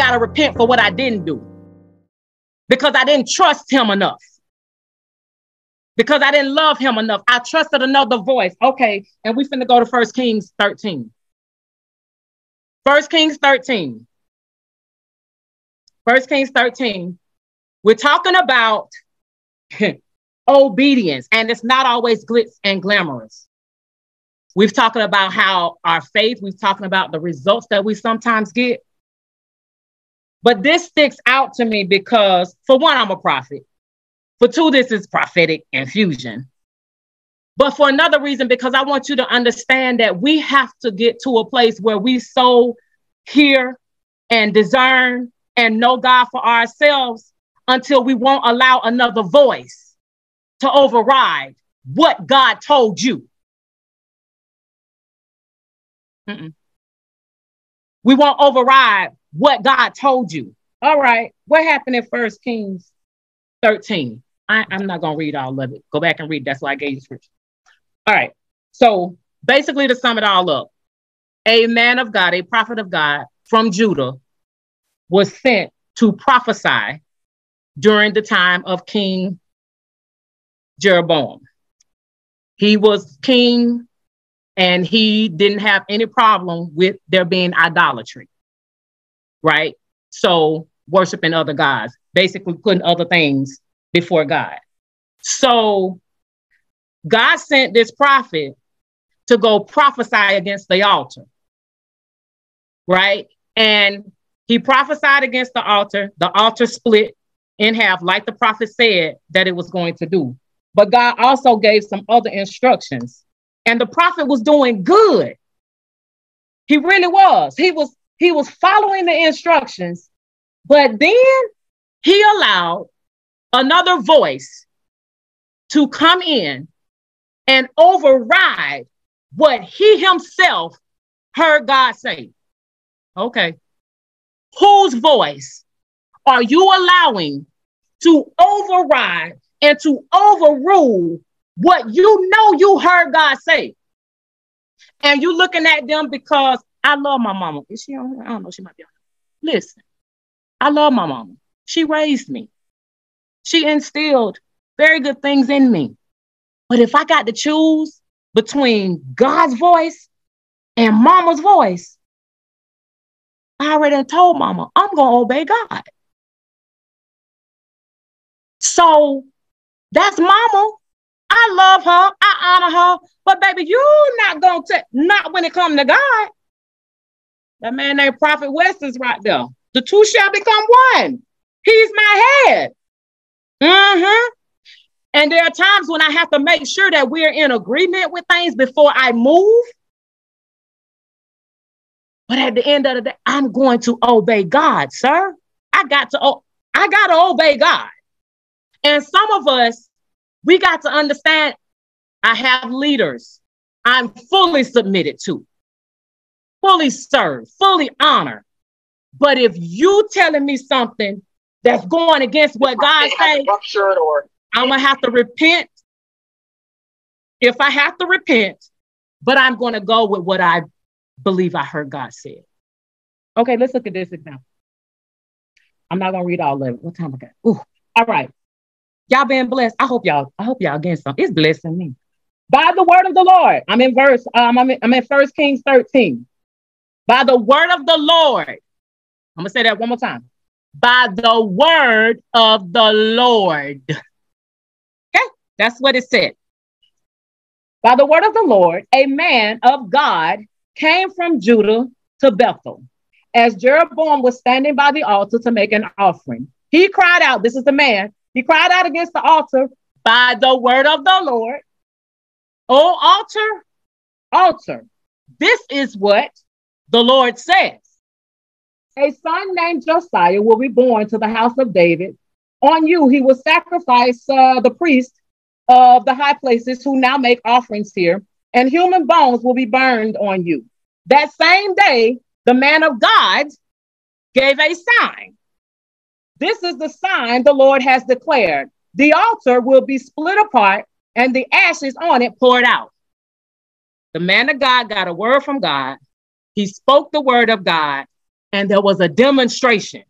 got to repent for what I didn't do because I didn't trust him enough. Because I didn't love him enough. I trusted another voice. Okay, and we finna go to First Kings 13. First Kings 13. First Kings 13. We're talking about obedience, and it's not always glitz and glamorous. We've talked about how our faith, we've talked about the results that we sometimes get. But this sticks out to me because, for one, I'm a prophet. For two, this is prophetic infusion. But for another reason, because I want you to understand that we have to get to a place where we so hear and discern and know God for ourselves until we won't allow another voice to override what God told you. Mm-mm. We won't override what God told you. All right. What happened in First Kings 13? I, am not to read all of it. Go back and read. That's why I gave you scripture. All right. So basically, to sum it all up, a man of God, a prophet of God from Judah, was sent to prophesy during the time of King Jeroboam. He was king and he didn't have any problem with there being idolatry, right? So, worshiping other gods, basically putting other things before God. So, God sent this prophet to go prophesy against the altar, right? And he prophesied against the altar. The altar split in half, like the prophet said that it was going to do. But God also gave some other instructions. And the prophet was doing good. He really was. He was he was following the instructions. But then he allowed another voice to come in and override what he himself heard God say. Okay. Whose voice are you allowing to override and to overrule what you know you heard God say? And you looking at them because I love my mama. Is she on? I don't know. She might be on. Listen, I love my mama. She raised me. She instilled very good things in me. But if I got to choose between God's voice and mama's voice, I already told mama, I'm going to obey God. So that's mama. I love her. I honor her. But baby, you're not going to, not when it come to God. That man named Prophet West is right there. The two shall become one. He's my head. Mm-hmm. And there are times when I have to make sure that we're in agreement with things before I move. But at the end of the day, I'm going to obey God, sir. I got to I got to obey God. And some of us, we got to understand I have leaders I'm fully submitted to, fully serve, fully honor. But if you telling me something that's going against what God says, or- I'm gonna have to repent. If I have to repent, but I'm gonna go with what I believe I heard God said. Okay, let's look at this example. I'm not gonna read all of it. What time I got? Ooh, all right. Y'all been blessed. I hope y'all, I hope y'all getting some. It's blessing me. By the word of the Lord. I'm in verse, um, I'm in, I'm in 1 Kings 13. By the word of the Lord. I'm gonna say that one more time. By the word of the Lord. Okay, that's what it said. By the word of the Lord, a man of God came from Judah to Bethel. As Jeroboam was standing by the altar to make an offering, he cried out, This is the man, he cried out against the altar by the word of the Lord. Oh, altar, altar, this is what the Lord says. A son named Josiah will be born to the house of David. On you, he will sacrifice uh, the priest of the high places who now make offerings here, and human bones will be burned on you. That same day, the man of God gave a sign. This is the sign the Lord has declared. The altar will be split apart and the ashes on it poured out. The man of God got a word from God. He spoke the word of God, and there was a demonstration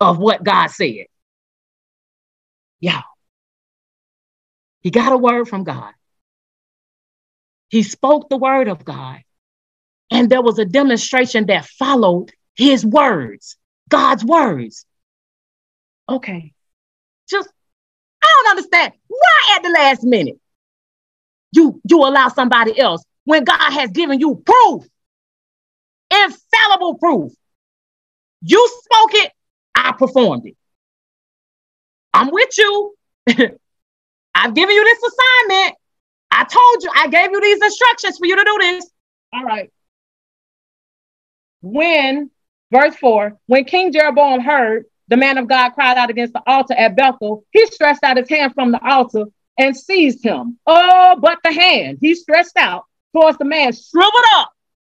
of what God said. Yeah. He got a word from God. He spoke the word of God. And there was a demonstration that followed his words, God's words. Okay. Just, I don't understand. Why at the last minute you, you allow somebody else when God has given you proof, infallible proof? You spoke it, I performed it. I'm with you. I've given you this assignment. I told you, I gave you these instructions for you to do this. All right. When, verse 4, when King Jeroboam heard the man of God cried out against the altar at Bethel, he stretched out his hand from the altar and seized him. Oh, but the hand he stretched out towards the man shriveled up.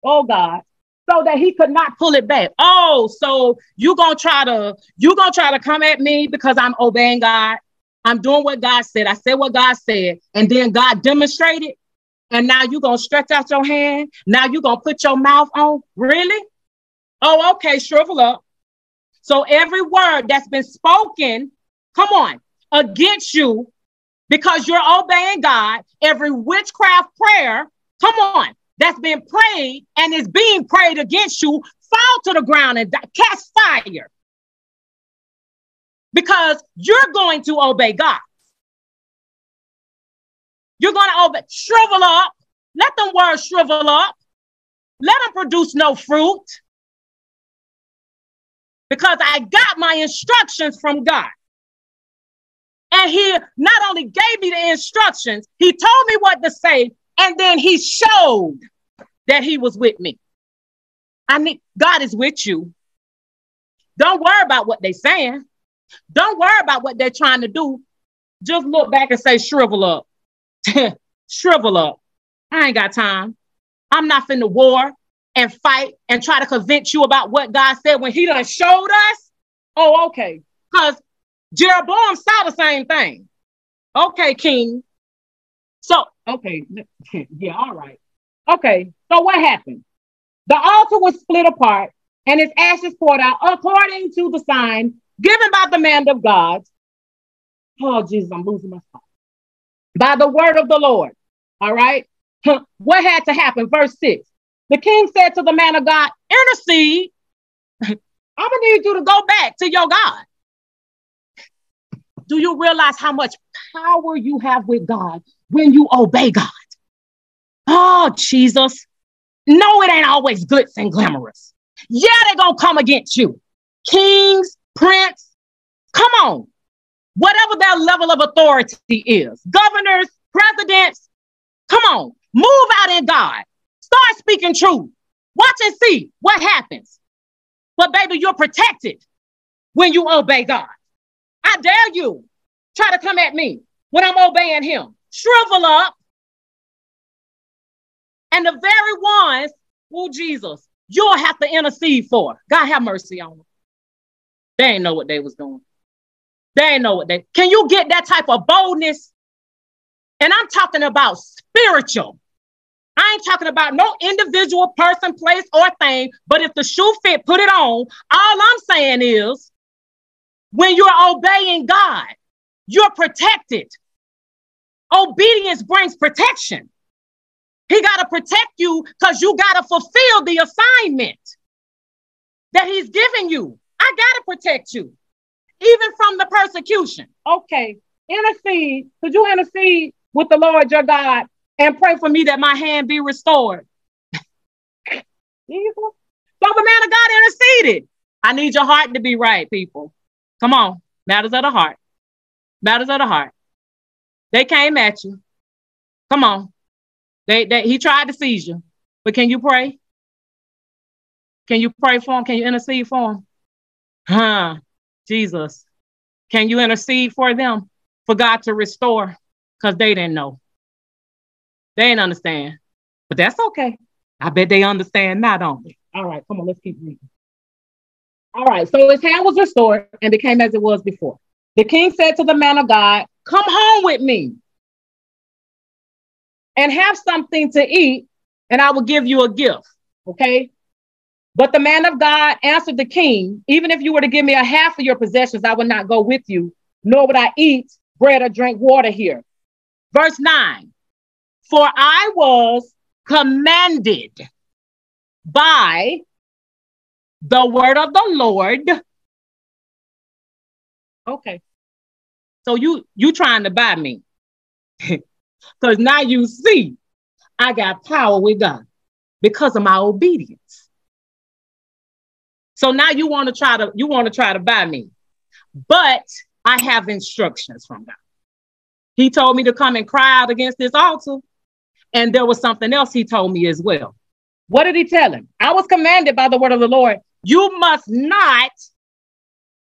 Oh God, so that he could not pull it back. Oh, so you gonna try to you gonna try to come at me because I'm obeying God. I'm doing what God said. I said what God said, and then God demonstrated. And now you're gonna stretch out your hand. Now you're gonna put your mouth on. Really? Oh, okay, shrivel up. So every word that's been spoken, come on, against you because you're obeying God, every witchcraft prayer, come on, that's been prayed and is being prayed against you, fall to the ground and die, catch fire. Because you're going to obey God. You're going to obey, shrivel up. Let them words shrivel up. Let them produce no fruit. Because I got my instructions from God. And he not only gave me the instructions, he told me what to say, and then he showed that he was with me. I need God is with you. Don't worry about what they're saying. Don't worry about what they're trying to do. Just look back and say, shrivel up. shrivel up. I ain't got time. I'm not finna war and fight and try to convince you about what God said when he done showed us. Oh, okay. Because Jeroboam saw the same thing. Okay, king. So, okay, yeah, all right. Okay, so what happened? The altar was split apart and its ashes poured out according to the sign given by the man of God. Oh, Jesus, I'm losing my spot. By the word of the Lord. All right. What had to happen? Verse six. The king said to the man of God, intercede. I'm going to need you to go back to your God. Do you realize how much power you have with God when you obey God? Oh, Jesus. No, it ain't always glitz and glamorous. Yeah, they're going to come against you. Kings, prince, come on. Whatever their level of authority is, governors, presidents, come on. Move out in God. Start speaking truth. Watch and see what happens. But baby, you're protected when you obey God. I dare you try to come at me when I'm obeying him. Shrivel up. And the very ones, oh Jesus, you'll have to intercede for. God have mercy on them. They ain't know what they was doing. They ain't know what they. Can you get that type of boldness? And I'm talking about spiritual. I ain't talking about no individual person, place, or thing, but if the shoe fit, put it on. All I'm saying is when you're obeying God, you're protected. Obedience brings protection. He got to protect you because you got to fulfill the assignment that he's given you. I got to protect you, even from the persecution. Okay, intercede. Could you intercede with the Lord your God and pray for me that my hand be restored? so the man of God interceded. I need your heart to be right, people. Come on, matters of the heart. Matters of the heart. They came at you. Come on. They, they he tried to seize you. But can you pray? Can you pray for him? Can you intercede for him? Huh, Jesus. Can you intercede for them? For God to restore? Because they didn't know. They didn't understand. But that's okay. I bet they understand don't they? All right, come on, let's keep reading. All right, so his hand was restored and became as it was before. The king said to the man of God, Come home with me and have something to eat, and I will give you a gift. Okay. But the man of God answered the king, Even if you were to give me a half of your possessions, I would not go with you, nor would I eat bread or drink water here. Verse 9 For I was commanded by the word of the Lord. Okay. So you you trying to buy me. Because now you see I got power with God because of my obedience. So now you want to try to you want to try to buy me. But I have instructions from God. He told me to come and cry out against this altar. And there was something else he told me as well. What did he tell him? I was commanded by the word of the Lord, you must not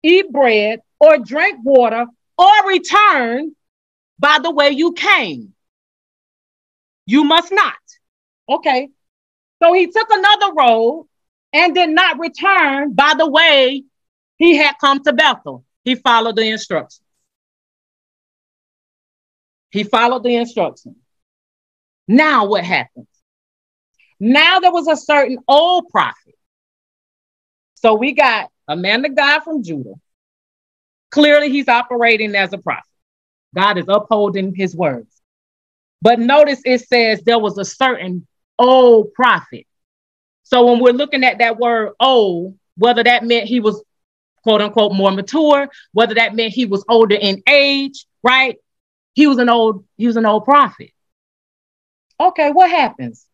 eat bread or drink water or return by the way you came. You must not. Okay. So he took another road and did not return by the way he had come to Bethel. He followed the instructions. He followed the instructions. Now what happens? Now there was a certain old prophet. So we got a man of God from Judah. Clearly, he's operating as a prophet. God is upholding his words. But notice it says there was a certain old prophet. So when we're looking at that word old, whether that meant he was quote unquote more mature, whether that meant he was older in age, right? He was an old, he was an old prophet. Okay, what happens?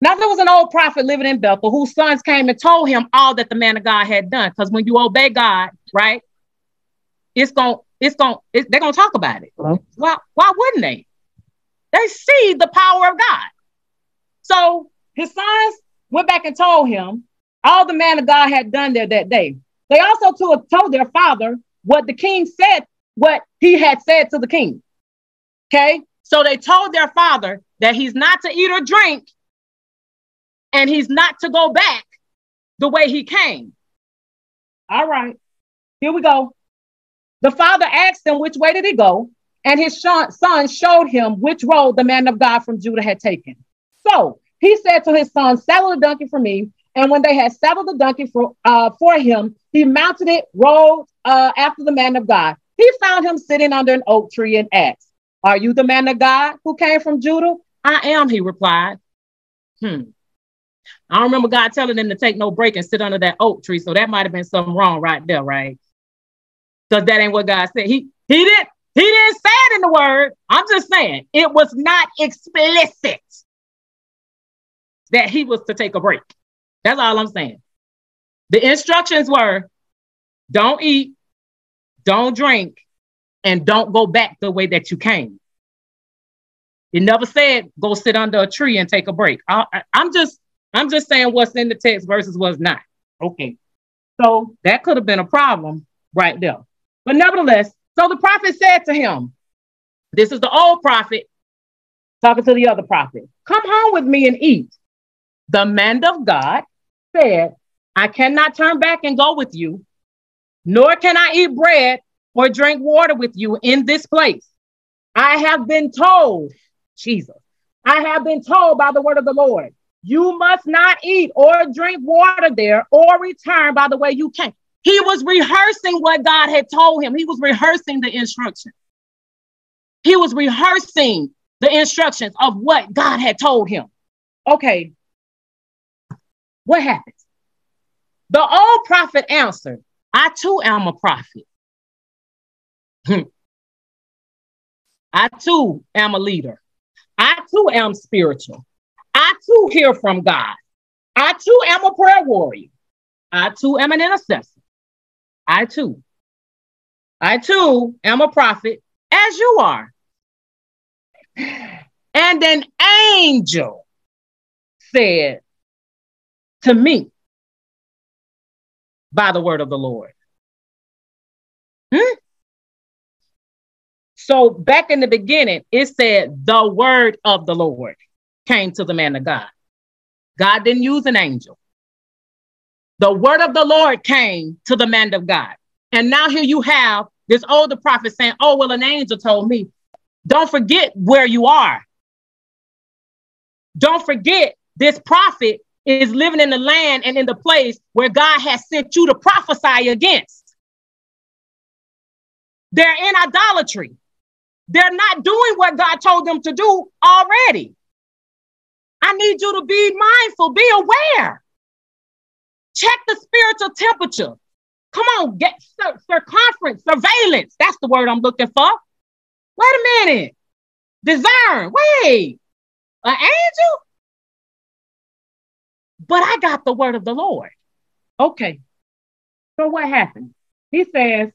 Now there was an old prophet living in Bethel whose sons came and told him all that the man of God had done. Because when you obey God, right, it's going to, it's going it's, they're gonna talk about it. Hello? Why why wouldn't they? They see the power of God. So his sons went back and told him all the man of God had done there that day. They also told, told their father what the king said, what he had said to the king. Okay. So they told their father that he's not to eat or drink and he's not to go back the way he came. All right, here we go. The father asked him which way did he go, and his son showed him which road the man of God from Judah had taken. So he said to his son, Saddle the donkey for me. And when they had saddled the donkey for, uh, for him, he mounted it, rode uh, after the man of God. He found him sitting under an oak tree and asked, Are you the man of God who came from Judah? I am, he replied. Hmm. I remember God telling them to take no break and sit under that oak tree. So that might have been something wrong right there, right? Because that ain't what God said. He he didn't he didn't say it in the word. I'm just saying it was not explicit that he was to take a break. That's all I'm saying. The instructions were don't eat, don't drink, and don't go back the way that you came. It never said go sit under a tree and take a break. I, am just I'm just saying what's in the text versus what's not. Okay. So that could have been a problem right there. But nevertheless, so the prophet said to him, This is the old prophet talking to the other prophet, Come home with me and eat. The man of God said, I cannot turn back and go with you, nor can I eat bread or drink water with you in this place. I have been told, Jesus, I have been told by the word of the Lord you must not eat or drink water there or return by the way you came. He was rehearsing what God had told him. He was rehearsing the instructions. He was rehearsing the instructions of what God had told him. Okay, what happens? The old prophet answered, I too am a prophet. Hmm. I too am a leader. I too am spiritual. I too hear from God. I too am a prayer warrior. I too am an intercessor. I too. I too am a prophet as you are. And an angel said to me by the word of the Lord. Hmm? So back in the beginning, it said the word of the Lord came to the man of God. God didn't use an angel. The word of the Lord came to the man of God. And now here you have this older prophet saying, Oh, well, an angel told me. Don't forget where you are. Don't forget this prophet is living in the land and in the place where God has sent you to prophesy against. They're in idolatry. They're not doing what God told them to do already. I need you to be mindful, be aware. Check the spiritual temperature. Come on, get circumference, surveillance. That's the word I'm looking for. Wait a minute. Discern. Wait, an angel? But I got the word of the Lord. Okay. So what happened? He says,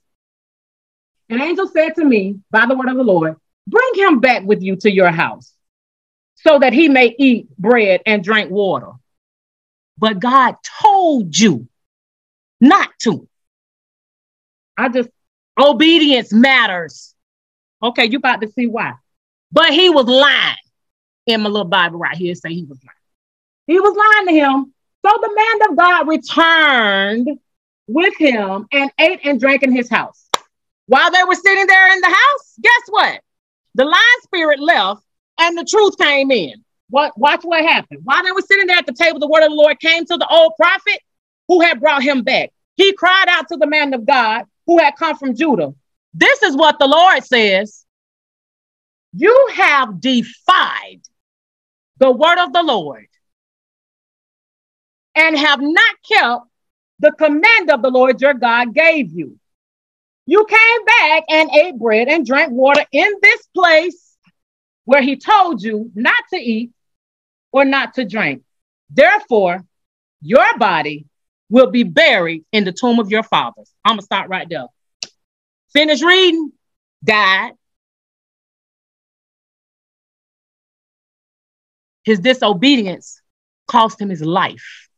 An angel said to me by the word of the Lord, Bring him back with you to your house so that he may eat bread and drink water. But God told you not to. I just, obedience matters. Okay, you about to see why. But he was lying. In my little Bible right here, say he was lying. He was lying to him. So the man of God returned with him and ate and drank in his house. While they were sitting there in the house, guess what? The lying spirit left and the truth came in. What, watch what happened. While they were sitting there at the table, the word of the Lord came to the old prophet who had brought him back. He cried out to the man of God who had come from Judah. This is what the Lord says You have defied the word of the Lord and have not kept the command of the Lord your God gave you. You came back and ate bread and drank water in this place where he told you not to eat or not to drink. Therefore, your body will be buried in the tomb of your fathers. I'm gonna start right there. Finish reading, died. His disobedience cost him his life.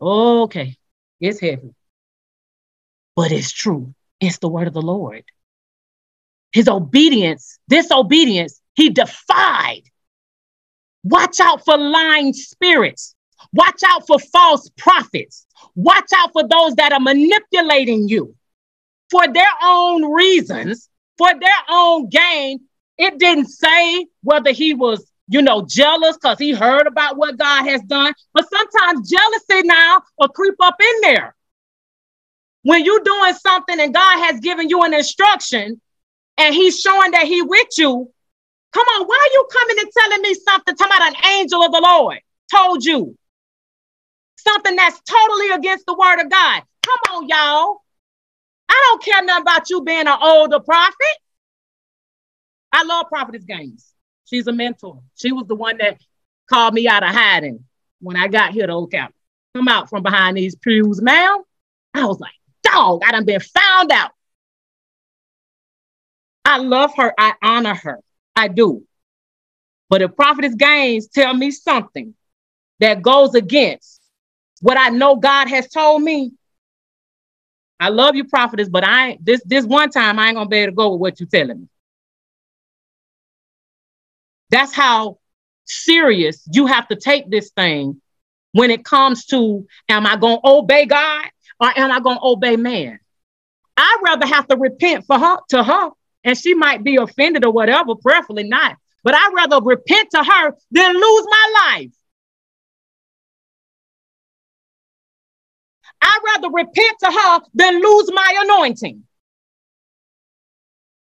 Okay, it's heavy, but it's true. It's the word of the Lord his obedience, disobedience, he defied. Watch out for lying spirits. Watch out for false prophets. Watch out for those that are manipulating you for their own reasons, for their own gain. It didn't say whether he was, you know, jealous because he heard about what God has done, but sometimes jealousy now will creep up in there. When you're doing something and God has given you an instruction and he's showing that he with you, come on, why are you coming and telling me something talking about an angel of the Lord told you? Something that's totally against the word of God. Come on, y'all. I don't care nothing about you being an older prophet. I love Prophetess Gaines. She's a mentor. She was the one that called me out of hiding when I got here to Old County. Come out from behind these pews, ma'am. I was like, dog, I done been found out. I love her. I honor her. I do. But if Prophetess Gaines tell me something that goes against what I know God has told me, I love you, prophetess, but I this this one time I ain't gonna be able to go with what you're telling me. That's how serious you have to take this thing when it comes to am I gonna obey God or am I gonna obey man? I'd rather have to repent for her to her and she might be offended or whatever, preferably not. But I'd rather repent to her than lose my life. I'd rather repent to her than lose my anointing.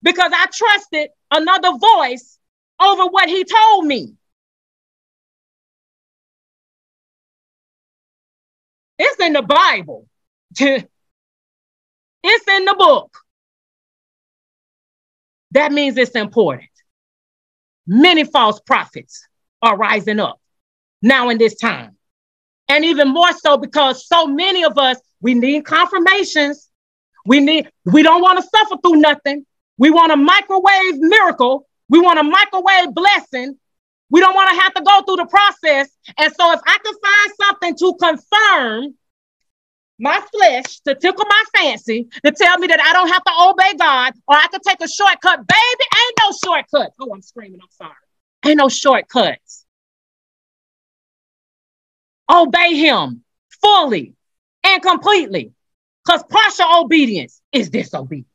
Because I trusted another voice over what he told me. It's in the Bible. it's in the book that means it's important. Many false prophets are rising up now in this time. And even more so because so many of us, we need confirmations. We need, we don't want to suffer through nothing. We want a microwave miracle. We want a microwave blessing. We don't want to have to go through the process. And so if I can find something to confirm my flesh to tickle my fancy to tell me that I don't have to obey God or I can take a shortcut. Baby, ain't no shortcuts. Oh, I'm screaming. I'm sorry. Ain't no shortcuts. Obey him fully and completely because partial obedience is disobedience.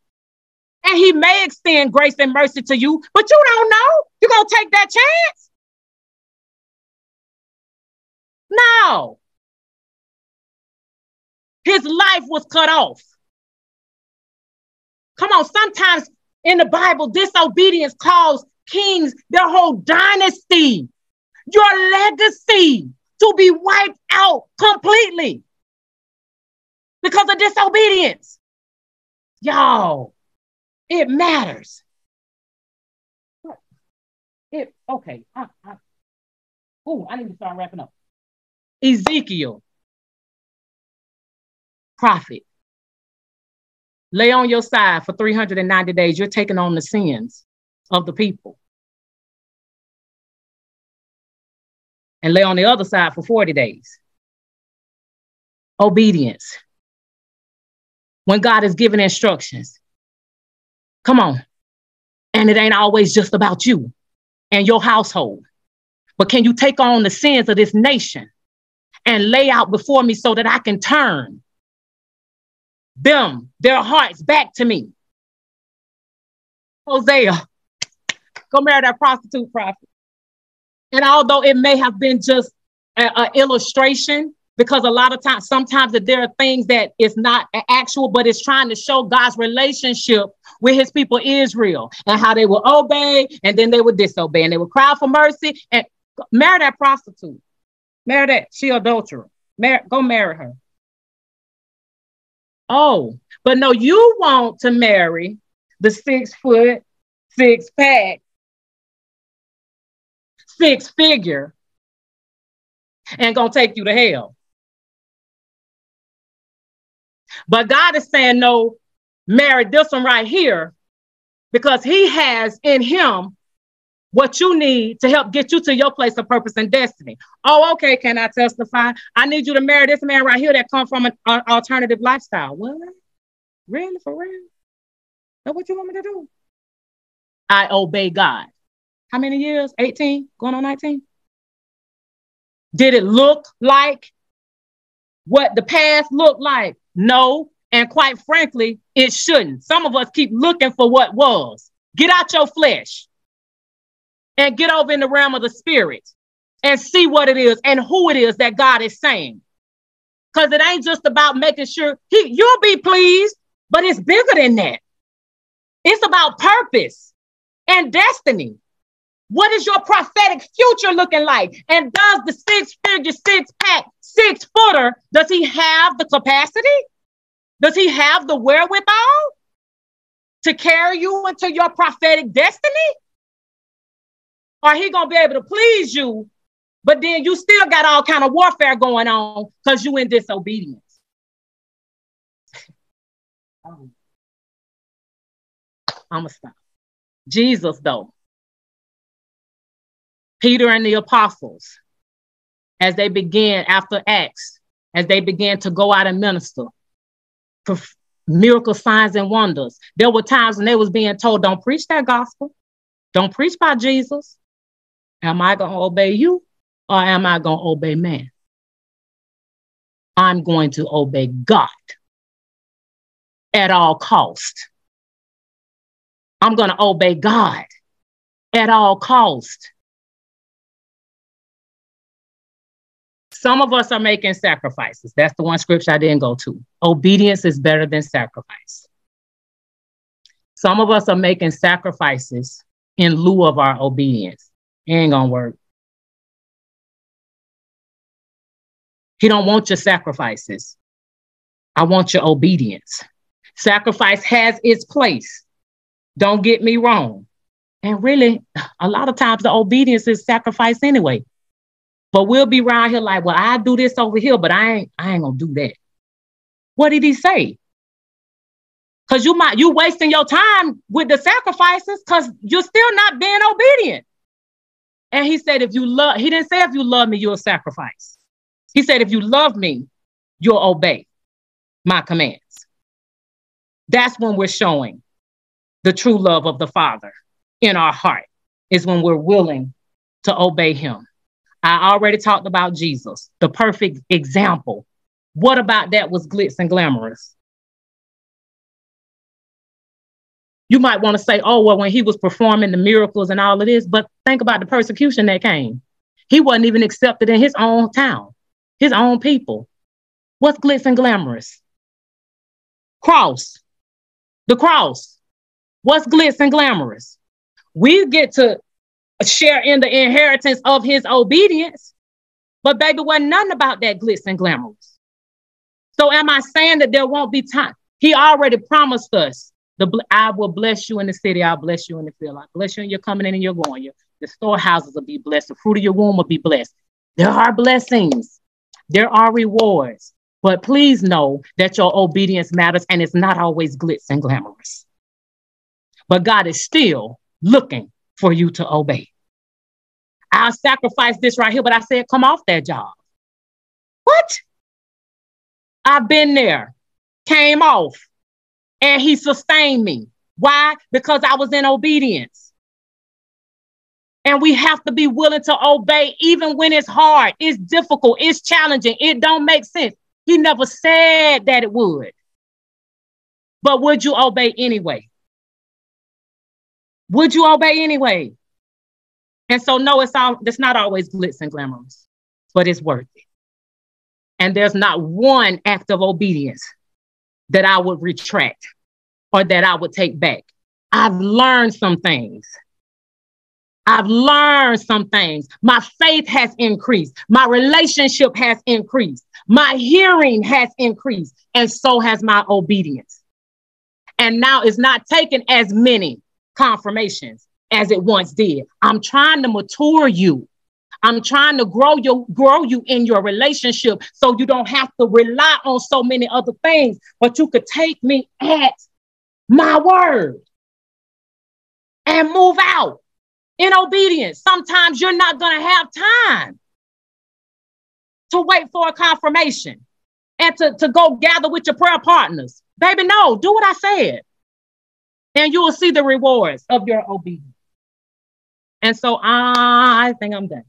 And he may extend grace and mercy to you, but you don't know. You're going to take that chance. No. His life was cut off. Come on, sometimes in the Bible, disobedience caused kings, their whole dynasty, your legacy to be wiped out completely because of disobedience. Y'all, it matters. It okay. I, I, ooh, I need to start wrapping up. Ezekiel, prophet, lay on your side for 390 days. You're taking on the sins of the people. And lay on the other side for 40 days. Obedience. When God is giving instructions, come on. And it ain't always just about you and your household. But can you take on the sins of this nation and lay out before me so that I can turn them, their hearts back to me? Hosea, go marry that prostitute prophet. And although it may have been just an illustration, because a lot of times, sometimes that there are things that is not actual, but it's trying to show God's relationship with his people Israel and how they will obey and then they will disobey and they will cry for mercy and marry that prostitute. Marry that, she adulterer. Mar- go marry her. Oh, but no, you want to marry the six foot, six pack, six figure, and gonna take you to hell. But God is saying, no, marry this one right here because he has in him what you need to help get you to your place of purpose and destiny. Oh, okay. Can I testify? I need you to marry this man right here that come from an alternative lifestyle. What? Really? For real? That's what you want me to do? I obey God. How many years? 18? Going on 19? Did it look like what the past looked like? No. And quite frankly, it shouldn't. Some of us keep looking for what was. Get out your flesh and get over in the realm of the spirit and see what it is and who it is that God is saying. Because it ain't just about making sure he, you'll be pleased, but it's bigger than that. It's about purpose and destiny. What is your prophetic future looking like? And does the six figure, six pack, six footer, does he have the capacity? Does he have the wherewithal to carry you into your prophetic destiny? Or he gonna be able to please you, but then you still got all kind of warfare going on because you in disobedience. I'm gonna stop. Jesus, though, Peter and the apostles, as they began after Acts, as they began to go out and minister, for miracle signs and wonders. There were times when they was being told, don't preach that gospel. Don't preach by Jesus. Am I going to obey you or am I going to obey man? I'm going to obey God at all cost. I'm going to obey God at all cost. Some of us are making sacrifices. That's the one scripture I didn't go to. Obedience is better than sacrifice. Some of us are making sacrifices in lieu of our obedience. Ain't gonna work. He don't want your sacrifices. I want your obedience. Sacrifice has its place. Don't get me wrong. And really, a lot of times the obedience is sacrifice anyway. But we'll be around here like, well, I do this over here, but I ain't, I ain't gonna do that. What did he say? Cause you might you wasting your time with the sacrifices because you're still not being obedient. And he said, if you love, he didn't say if you love me, you'll sacrifice. He said, if you love me, you'll obey my commands. That's when we're showing the true love of the Father in our heart, is when we're willing to obey him. I already talked about Jesus, the perfect example. What about that was glitz and glamorous? You might want to say, oh, well, when he was performing the miracles and all of this, but think about the persecution that came. He wasn't even accepted in his own town. his own people. What's glitz and glamorous? Cross. The cross. What's glitz and glamorous? We get to share in the inheritance of his obedience. But baby, wasn't nothing about that glitz and glamorous. So am I saying that there won't be time? He already promised us the I will bless you in the city. I'll bless you in the field. I bless you and you're coming in and you're going. Your, the storehouses will be blessed. The fruit of your womb will be blessed. There are blessings. There are rewards. But please know that your obedience matters and it's not always glitz and glamorous. But God is still looking for you to obey. I'll sacrifice this right here, but I said, come off that job. What? I've been there, came off, and he sustained me. Why? Because I was in obedience. And we have to be willing to obey even when it's hard, it's difficult, it's challenging, it don't make sense. He never said that it would. But would you obey anyway? Would you obey anyway? And so, no, it's all it's not always glitz and glamorous, but it's worth it. And there's not one act of obedience that I would retract or that I would take back. I've learned some things. I've learned some things. My faith has increased. My relationship has increased. My hearing has increased. And so has my obedience. And now it's not taking as many confirmations as it once did. I'm trying to mature you. I'm trying to grow you, grow you in your relationship so you don't have to rely on so many other things, but you could take me at my word and move out in obedience. Sometimes you're not going to have time to wait for a confirmation and to, to go gather with your prayer partners. Baby, no, do what I said. And you will see the rewards of your obedience. And so I think I'm done.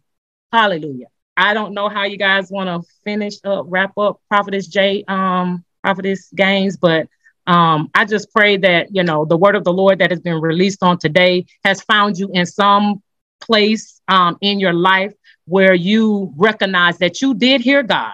Hallelujah. I don't know how you guys want to finish up, wrap up Prophetess J, um, Prophetess Gaines, but um, I just pray that, you know, the word of the Lord that has been released on today has found you in some place um, in your life where you recognize that you did hear God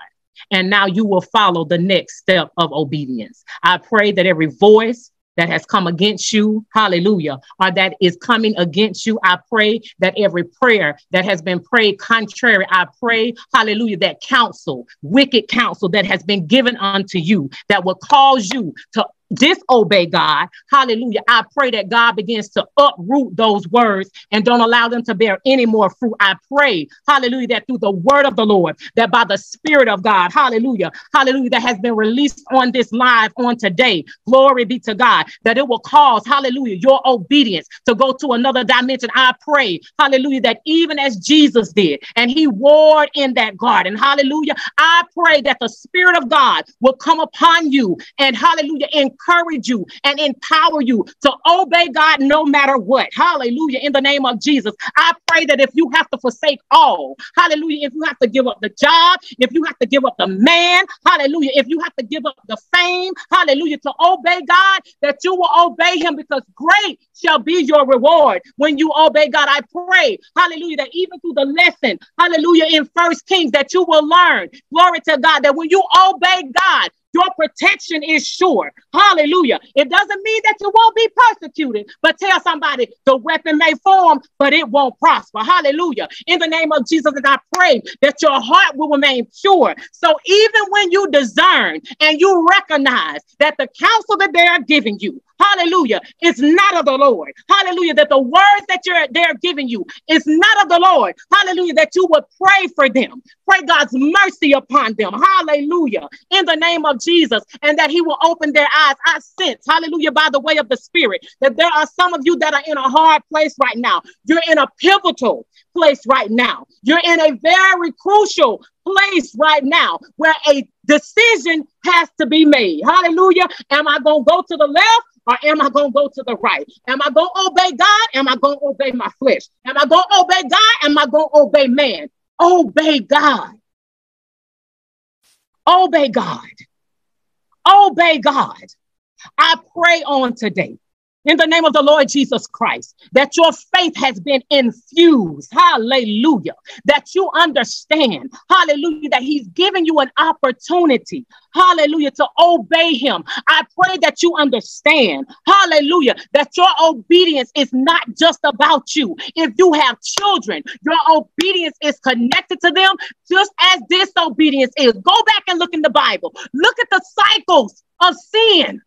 and now you will follow the next step of obedience. I pray that every voice, that has come against you, hallelujah, or that is coming against you. I pray that every prayer that has been prayed contrary, I pray, hallelujah, that counsel, wicked counsel that has been given unto you that will cause you to disobey God, hallelujah, I pray that God begins to uproot those words and don't allow them to bear any more fruit. I pray, hallelujah, that through the word of the Lord, that by the Spirit of God, hallelujah, hallelujah, that has been released on this live on today, glory be to God, that it will cause, hallelujah, your obedience to go to another dimension. I pray, hallelujah, that even as Jesus did and he warred in that garden, hallelujah, I pray that the Spirit of God will come upon you and, hallelujah, and encourage you and empower you to obey God no matter what. Hallelujah. In the name of Jesus, I pray that if you have to forsake all, hallelujah, if you have to give up the job, if you have to give up the man, hallelujah, if you have to give up the fame, hallelujah, to obey God, that you will obey him because great shall be your reward when you obey God. I pray, hallelujah, that even through the lesson, hallelujah, in First Kings, that you will learn, glory to God, that when you obey God, your protection is sure. Hallelujah. It doesn't mean that you won't be persecuted, but tell somebody the weapon may form, but it won't prosper. Hallelujah. In the name of Jesus, and I pray that your heart will remain pure. So even when you discern and you recognize that the counsel that they are giving you, hallelujah, is not of the Lord. Hallelujah, that the words that you're they're giving you is not of the Lord. Hallelujah, that you would pray for them. Pray God's mercy upon them. Hallelujah. In the name of Jesus, and that He will open their eyes. I sense, hallelujah, by the way of the Spirit, that there are some of you that are in a hard place right now. You're in a pivotal place right now. You're in a very crucial place right now where a decision has to be made. Hallelujah. Am I going to go to the left or am I going to go to the right? Am I going to obey God? Am I going to obey my flesh? Am I going to obey God? Am I going to obey man? Obey God. Obey God. Obey God. I pray on today in the name of the Lord Jesus Christ, that your faith has been infused. Hallelujah. That you understand, hallelujah, that He's giving you an opportunity, hallelujah, to obey Him. I pray that you understand, hallelujah, that your obedience is not just about you. If you have children, your obedience is connected to them just as disobedience is. Go back and look in the Bible. Look at the cycles of sin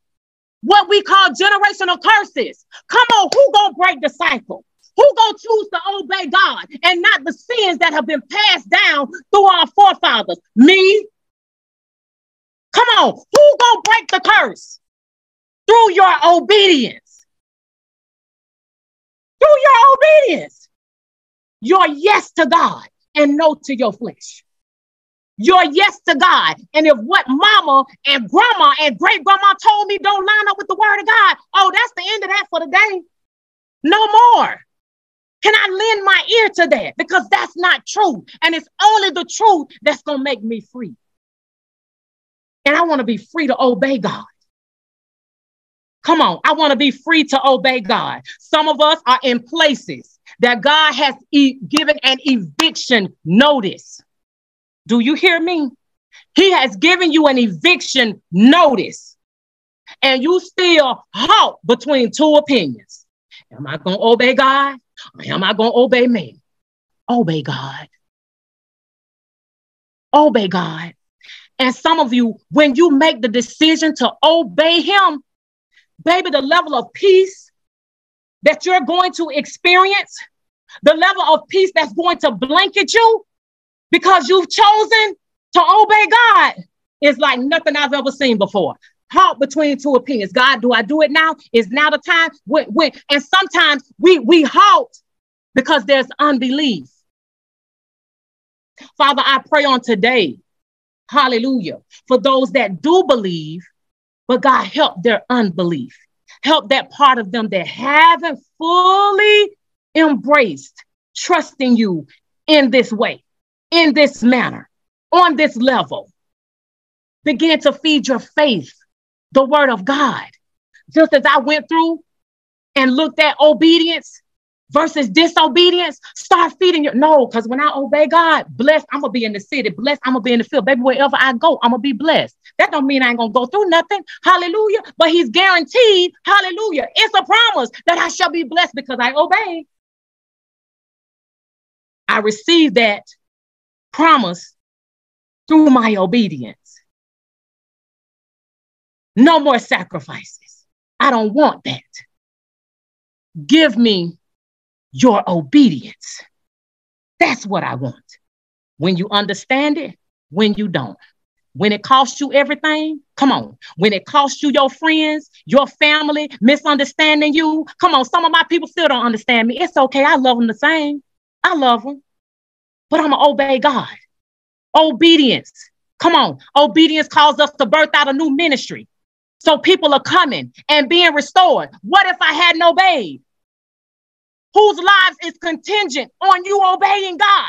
what we call generational curses. Come on, who gonna break the cycle? Who gonna choose to obey God and not the sins that have been passed down through our forefathers? Me. Come on, who gonna break the curse? Through your obedience. Through your obedience. Your yes to God and no to your flesh your yes to God. And if what mama and grandma and great grandma told me don't line up with the word of God, oh, that's the end of that for the day. No more. Can I lend my ear to that? Because that's not true. And it's only the truth that's going to make me free. And I want to be free to obey God. Come on, I want to be free to obey God. Some of us are in places that God has e- given an eviction notice. Do you hear me? He has given you an eviction notice, and you still halt between two opinions. Am I going to obey God or am I going to obey man? Obey God. Obey God. And some of you, when you make the decision to obey Him, baby, the level of peace that you're going to experience, the level of peace that's going to blanket you, because you've chosen to obey God is like nothing I've ever seen before. Halt between two opinions. God, do I do it now? Is now the time? When, when? And sometimes we we halt because there's unbelief. Father, I pray on today, hallelujah, for those that do believe, but God help their unbelief. Help that part of them that haven't fully embraced trusting you in this way in this manner, on this level. Begin to feed your faith, the word of God. Just as I went through and looked at obedience versus disobedience, start feeding your no, because when I obey God, blessed, I'm gonna be in the city, blessed, I'm gonna be in the field. Baby, wherever I go, I'm gonna be blessed. That don't mean I ain't gonna go through nothing. Hallelujah. But he's guaranteed, hallelujah. It's a promise that I shall be blessed because I obey. I received that promise through my obedience. No more sacrifices. I don't want that. Give me your obedience. That's what I want. When you understand it, when you don't. When it costs you everything, come on. When it costs you your friends, your family, misunderstanding you, come on. Some of my people still don't understand me. It's okay. I love them the same. I love them but I'm going to obey God. Obedience. Come on. Obedience calls us to birth out a new ministry. So people are coming and being restored. What if I hadn't obeyed? Whose lives is contingent on you obeying God?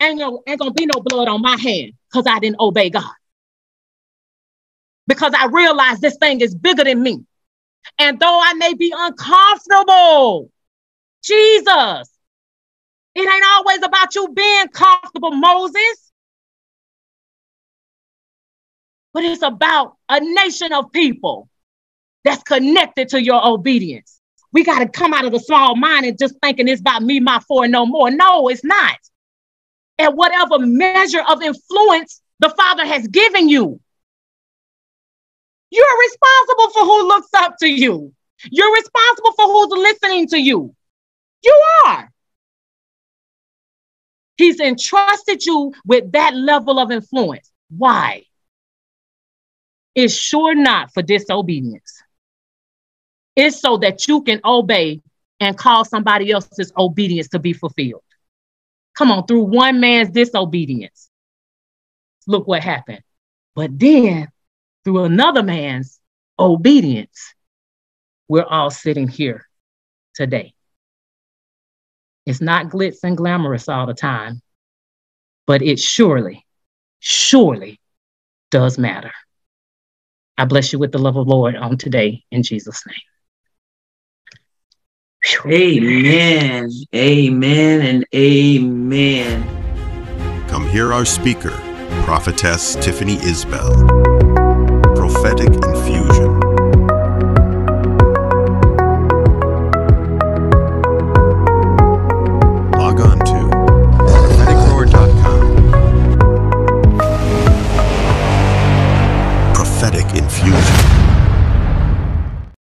Ain't, no, ain't gonna be no blood on my hand because I didn't obey God. Because I realize this thing is bigger than me. And though I may be uncomfortable, Jesus, it ain't always about you being comfortable, Moses. But it's about a nation of people that's connected to your obedience. We got to come out of the small mind and just thinking it's about me, my four, no more. No, it's not. And whatever measure of influence the Father has given you, you're responsible for who looks up to you. You're responsible for who's listening to you. You are. He's entrusted you with that level of influence. Why? It's sure not for disobedience. It's so that you can obey and cause somebody else's obedience to be fulfilled. Come on, through one man's disobedience. Look what happened. But then, through another man's obedience, we're all sitting here today. It's not glitz and glamorous all the time, but it surely, surely does matter. I bless you with the love of Lord on today in Jesus' name. Amen. Amen and amen. Come hear our speaker, Prophetess Tiffany Isbell. Prophetic